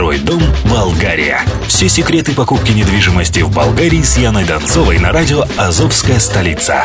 Второй дом Болгария. Все секреты покупки недвижимости в Болгарии с Яной Донцовой на радио «Азовская столица».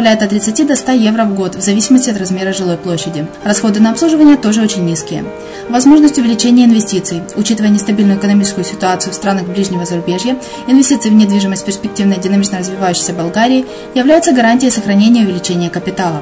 от 30 до 100 евро в год, в зависимости от размера жилой площади. Расходы на обслуживание тоже очень низкие. Возможность увеличения инвестиций. Учитывая нестабильную экономическую ситуацию в странах ближнего зарубежья, инвестиции в недвижимость перспективной динамично развивающейся Болгарии являются гарантией сохранения и увеличения капитала.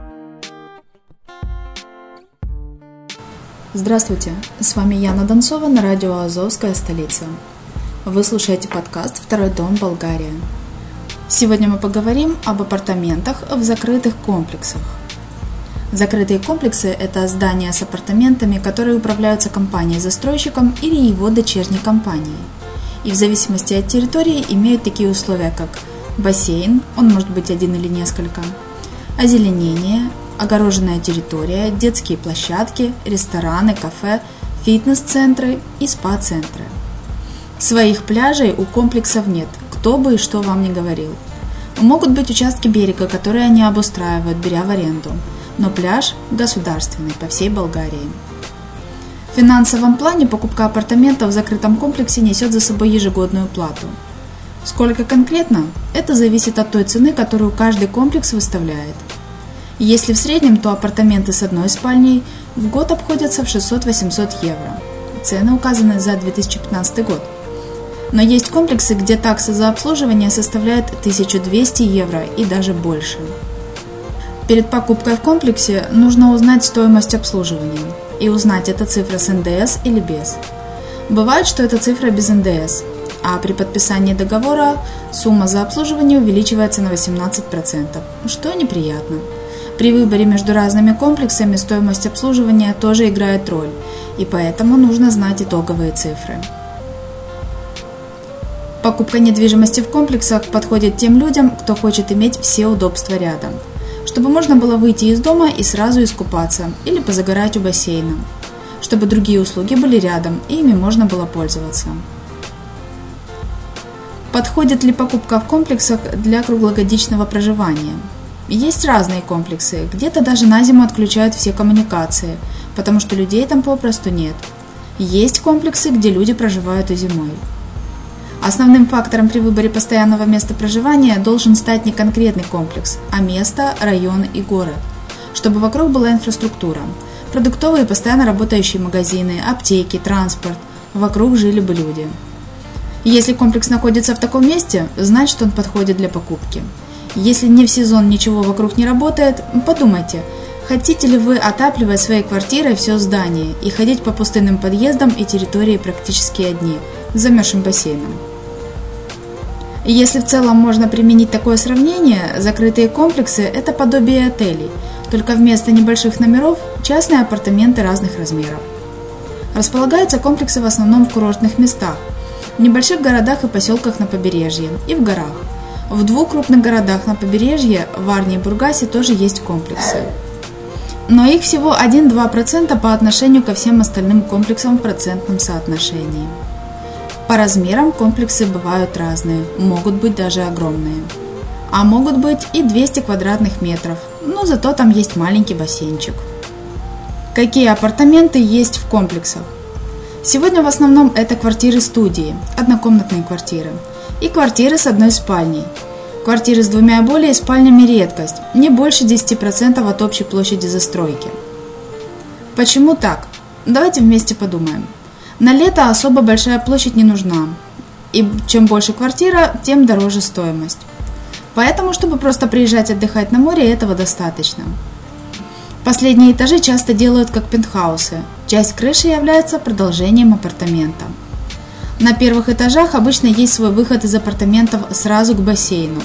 Здравствуйте, с вами Яна Донцова на радио «Азовская столица». Вы слушаете подкаст «Второй дом Болгария». Сегодня мы поговорим об апартаментах в закрытых комплексах. Закрытые комплексы – это здания с апартаментами, которые управляются компанией-застройщиком или его дочерней компанией. И в зависимости от территории имеют такие условия, как бассейн, он может быть один или несколько, озеленение, огороженная территория, детские площадки, рестораны, кафе, фитнес-центры и спа-центры. Своих пляжей у комплексов нет, кто бы и что вам не говорил. Могут быть участки берега, которые они обустраивают, беря в аренду, но пляж государственный по всей Болгарии. В финансовом плане покупка апартаментов в закрытом комплексе несет за собой ежегодную плату. Сколько конкретно? Это зависит от той цены, которую каждый комплекс выставляет – если в среднем, то апартаменты с одной спальней в год обходятся в 600-800 евро. Цены указаны за 2015 год. Но есть комплексы, где такса за обслуживание составляет 1200 евро и даже больше. Перед покупкой в комплексе нужно узнать стоимость обслуживания и узнать, это цифра с НДС или без. Бывает, что это цифра без НДС, а при подписании договора сумма за обслуживание увеличивается на 18%, что неприятно. При выборе между разными комплексами стоимость обслуживания тоже играет роль, и поэтому нужно знать итоговые цифры. Покупка недвижимости в комплексах подходит тем людям, кто хочет иметь все удобства рядом, чтобы можно было выйти из дома и сразу искупаться или позагорать у бассейна, чтобы другие услуги были рядом и ими можно было пользоваться. Подходит ли покупка в комплексах для круглогодичного проживания – есть разные комплексы, где-то даже на зиму отключают все коммуникации, потому что людей там попросту нет. Есть комплексы, где люди проживают и зимой. Основным фактором при выборе постоянного места проживания должен стать не конкретный комплекс, а место, район и город, чтобы вокруг была инфраструктура, продуктовые постоянно работающие магазины, аптеки, транспорт, вокруг жили бы люди. Если комплекс находится в таком месте, значит, он подходит для покупки – если не в сезон ничего вокруг не работает, подумайте, хотите ли вы отапливать своей квартирой все здание и ходить по пустынным подъездам и территории практически одни, с замерзшим бассейном. Если в целом можно применить такое сравнение, закрытые комплексы – это подобие отелей, только вместо небольших номеров – частные апартаменты разных размеров. Располагаются комплексы в основном в курортных местах, в небольших городах и поселках на побережье и в горах. В двух крупных городах на побережье, Варне и Бургасе, тоже есть комплексы. Но их всего 1-2% по отношению ко всем остальным комплексам в процентном соотношении. По размерам комплексы бывают разные, могут быть даже огромные. А могут быть и 200 квадратных метров, но зато там есть маленький бассейнчик. Какие апартаменты есть в комплексах? Сегодня в основном это квартиры-студии, однокомнатные квартиры, и квартиры с одной спальней. Квартиры с двумя и более спальнями – редкость, не больше 10% от общей площади застройки. Почему так? Давайте вместе подумаем. На лето особо большая площадь не нужна, и чем больше квартира, тем дороже стоимость. Поэтому, чтобы просто приезжать отдыхать на море, этого достаточно. Последние этажи часто делают как пентхаусы. Часть крыши является продолжением апартамента. На первых этажах обычно есть свой выход из апартаментов сразу к бассейну.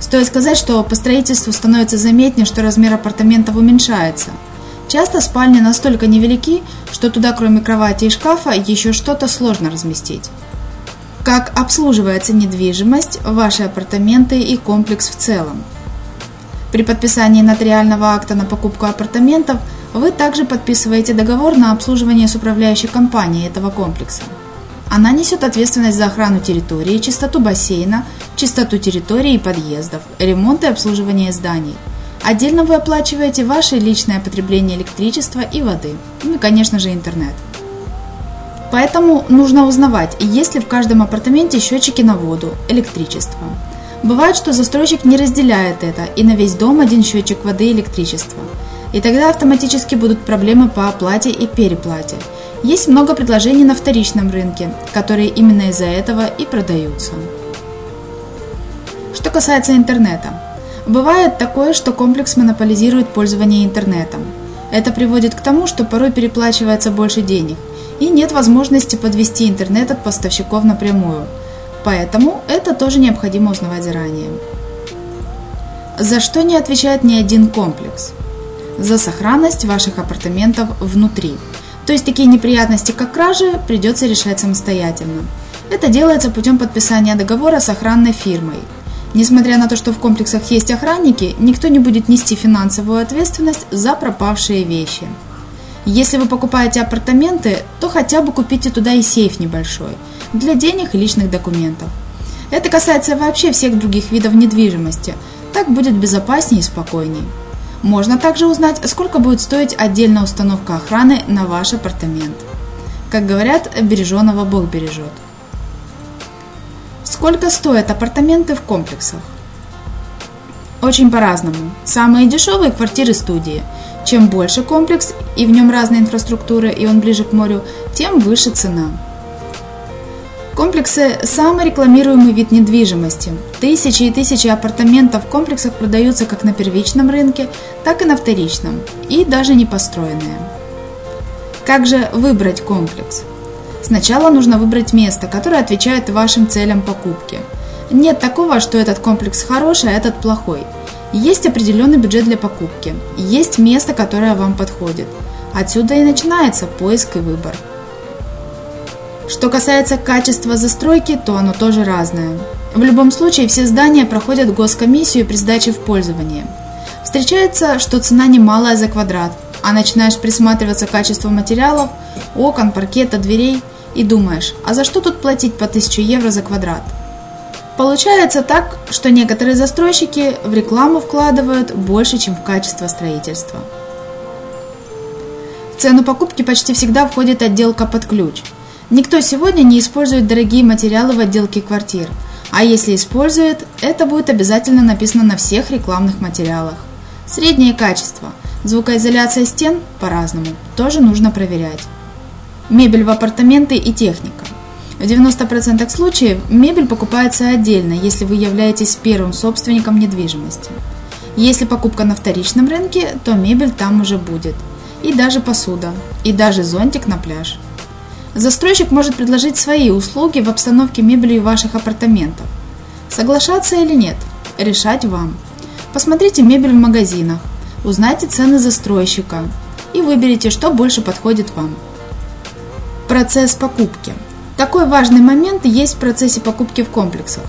Стоит сказать, что по строительству становится заметнее, что размер апартаментов уменьшается – Часто спальни настолько невелики, что туда кроме кровати и шкафа еще что-то сложно разместить. Как обслуживается недвижимость, ваши апартаменты и комплекс в целом. При подписании нотариального акта на покупку апартаментов вы также подписываете договор на обслуживание с управляющей компанией этого комплекса. Она несет ответственность за охрану территории, чистоту бассейна, чистоту территории и подъездов, ремонт и обслуживание зданий – Отдельно вы оплачиваете ваше личное потребление электричества и воды, ну и, конечно же, интернет. Поэтому нужно узнавать, есть ли в каждом апартаменте счетчики на воду, электричество. Бывает, что застройщик не разделяет это, и на весь дом один счетчик воды и электричества. И тогда автоматически будут проблемы по оплате и переплате. Есть много предложений на вторичном рынке, которые именно из-за этого и продаются. Что касается интернета. Бывает такое, что комплекс монополизирует пользование интернетом. Это приводит к тому, что порой переплачивается больше денег, и нет возможности подвести интернет от поставщиков напрямую. Поэтому это тоже необходимо узнавать заранее. За что не отвечает ни один комплекс? За сохранность ваших апартаментов внутри. То есть такие неприятности, как кражи, придется решать самостоятельно. Это делается путем подписания договора с охранной фирмой – Несмотря на то, что в комплексах есть охранники, никто не будет нести финансовую ответственность за пропавшие вещи. Если вы покупаете апартаменты, то хотя бы купите туда и сейф небольшой, для денег и личных документов. Это касается вообще всех других видов недвижимости, так будет безопаснее и спокойней. Можно также узнать, сколько будет стоить отдельная установка охраны на ваш апартамент. Как говорят, береженого Бог бережет. Сколько стоят апартаменты в комплексах? Очень по-разному. Самые дешевые квартиры студии. Чем больше комплекс и в нем разная инфраструктура и он ближе к морю, тем выше цена. Комплексы – самый рекламируемый вид недвижимости. Тысячи и тысячи апартаментов в комплексах продаются как на первичном рынке, так и на вторичном, и даже не построенные. Как же выбрать комплекс? Сначала нужно выбрать место, которое отвечает вашим целям покупки. Нет такого, что этот комплекс хороший, а этот плохой. Есть определенный бюджет для покупки, есть место, которое вам подходит. Отсюда и начинается поиск и выбор. Что касается качества застройки, то оно тоже разное. В любом случае все здания проходят госкомиссию при сдаче в пользование. Встречается, что цена немалая за квадрат, а начинаешь присматриваться к качеству материалов, окон, паркета, дверей – и думаешь, а за что тут платить по 1000 евро за квадрат? Получается так, что некоторые застройщики в рекламу вкладывают больше, чем в качество строительства. В цену покупки почти всегда входит отделка под ключ. Никто сегодня не использует дорогие материалы в отделке квартир, а если использует, это будет обязательно написано на всех рекламных материалах. Среднее качество, звукоизоляция стен по-разному, тоже нужно проверять мебель в апартаменты и техника. В 90% случаев мебель покупается отдельно, если вы являетесь первым собственником недвижимости. Если покупка на вторичном рынке, то мебель там уже будет. И даже посуда, и даже зонтик на пляж. Застройщик может предложить свои услуги в обстановке мебели ваших апартаментов – Соглашаться или нет, решать вам. Посмотрите мебель в магазинах, узнайте цены застройщика и выберите, что больше подходит вам. Процесс покупки. Такой важный момент есть в процессе покупки в комплексах.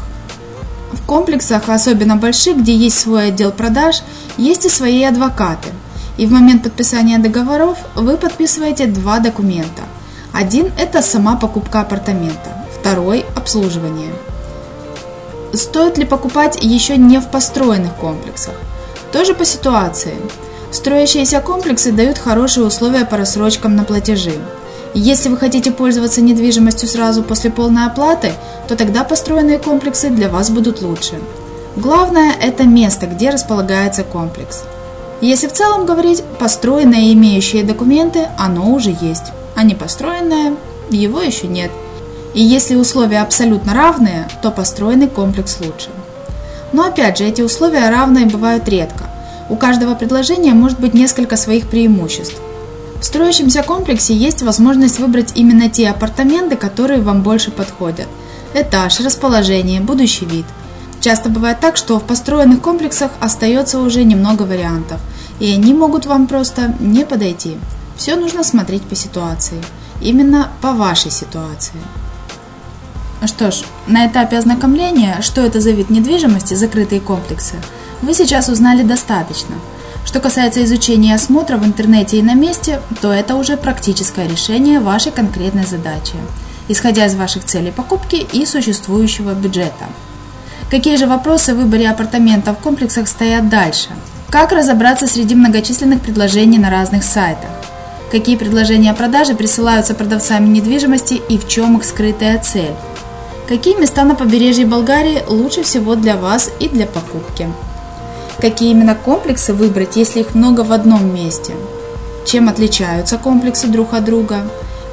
В комплексах, особенно больших, где есть свой отдел продаж, есть и свои адвокаты. И в момент подписания договоров вы подписываете два документа. Один – это сама покупка апартамента, второй – обслуживание. Стоит ли покупать еще не в построенных комплексах? Тоже по ситуации. Строящиеся комплексы дают хорошие условия по рассрочкам на платежи. Если вы хотите пользоваться недвижимостью сразу после полной оплаты, то тогда построенные комплексы для вас будут лучше. Главное – это место, где располагается комплекс. Если в целом говорить, построенное и имеющие документы, оно уже есть, а не построенное, его еще нет – и если условия абсолютно равные, то построенный комплекс лучше. Но опять же, эти условия равные бывают редко. У каждого предложения может быть несколько своих преимуществ. В строящемся комплексе есть возможность выбрать именно те апартаменты, которые вам больше подходят. Этаж, расположение, будущий вид. Часто бывает так, что в построенных комплексах остается уже немного вариантов, и они могут вам просто не подойти. Все нужно смотреть по ситуации. Именно по вашей ситуации. Что ж, на этапе ознакомления, что это за вид недвижимости, закрытые комплексы, вы сейчас узнали достаточно. Что касается изучения и осмотра в интернете и на месте, то это уже практическое решение вашей конкретной задачи, исходя из ваших целей покупки и существующего бюджета. Какие же вопросы в выборе апартаментов в комплексах стоят дальше? Как разобраться среди многочисленных предложений на разных сайтах? Какие предложения о продаже присылаются продавцами недвижимости и в чем их скрытая цель? Какие места на побережье Болгарии лучше всего для вас и для покупки? Какие именно комплексы выбрать, если их много в одном месте? Чем отличаются комплексы друг от друга?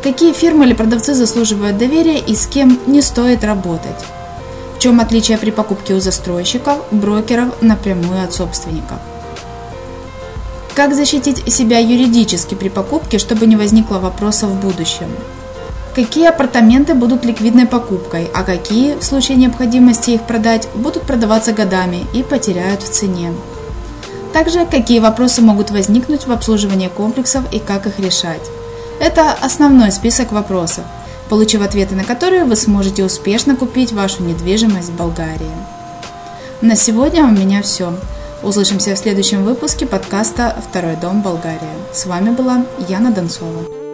Какие фирмы или продавцы заслуживают доверия и с кем не стоит работать? В чем отличие при покупке у застройщиков, брокеров напрямую от собственников? Как защитить себя юридически при покупке, чтобы не возникло вопросов в будущем? Какие апартаменты будут ликвидной покупкой, а какие, в случае необходимости их продать, будут продаваться годами и потеряют в цене. Также, какие вопросы могут возникнуть в обслуживании комплексов и как их решать. Это основной список вопросов, получив ответы на которые вы сможете успешно купить вашу недвижимость в Болгарии. На сегодня у меня все. Услышимся в следующем выпуске подкаста «Второй дом Болгария». С вами была Яна Донцова.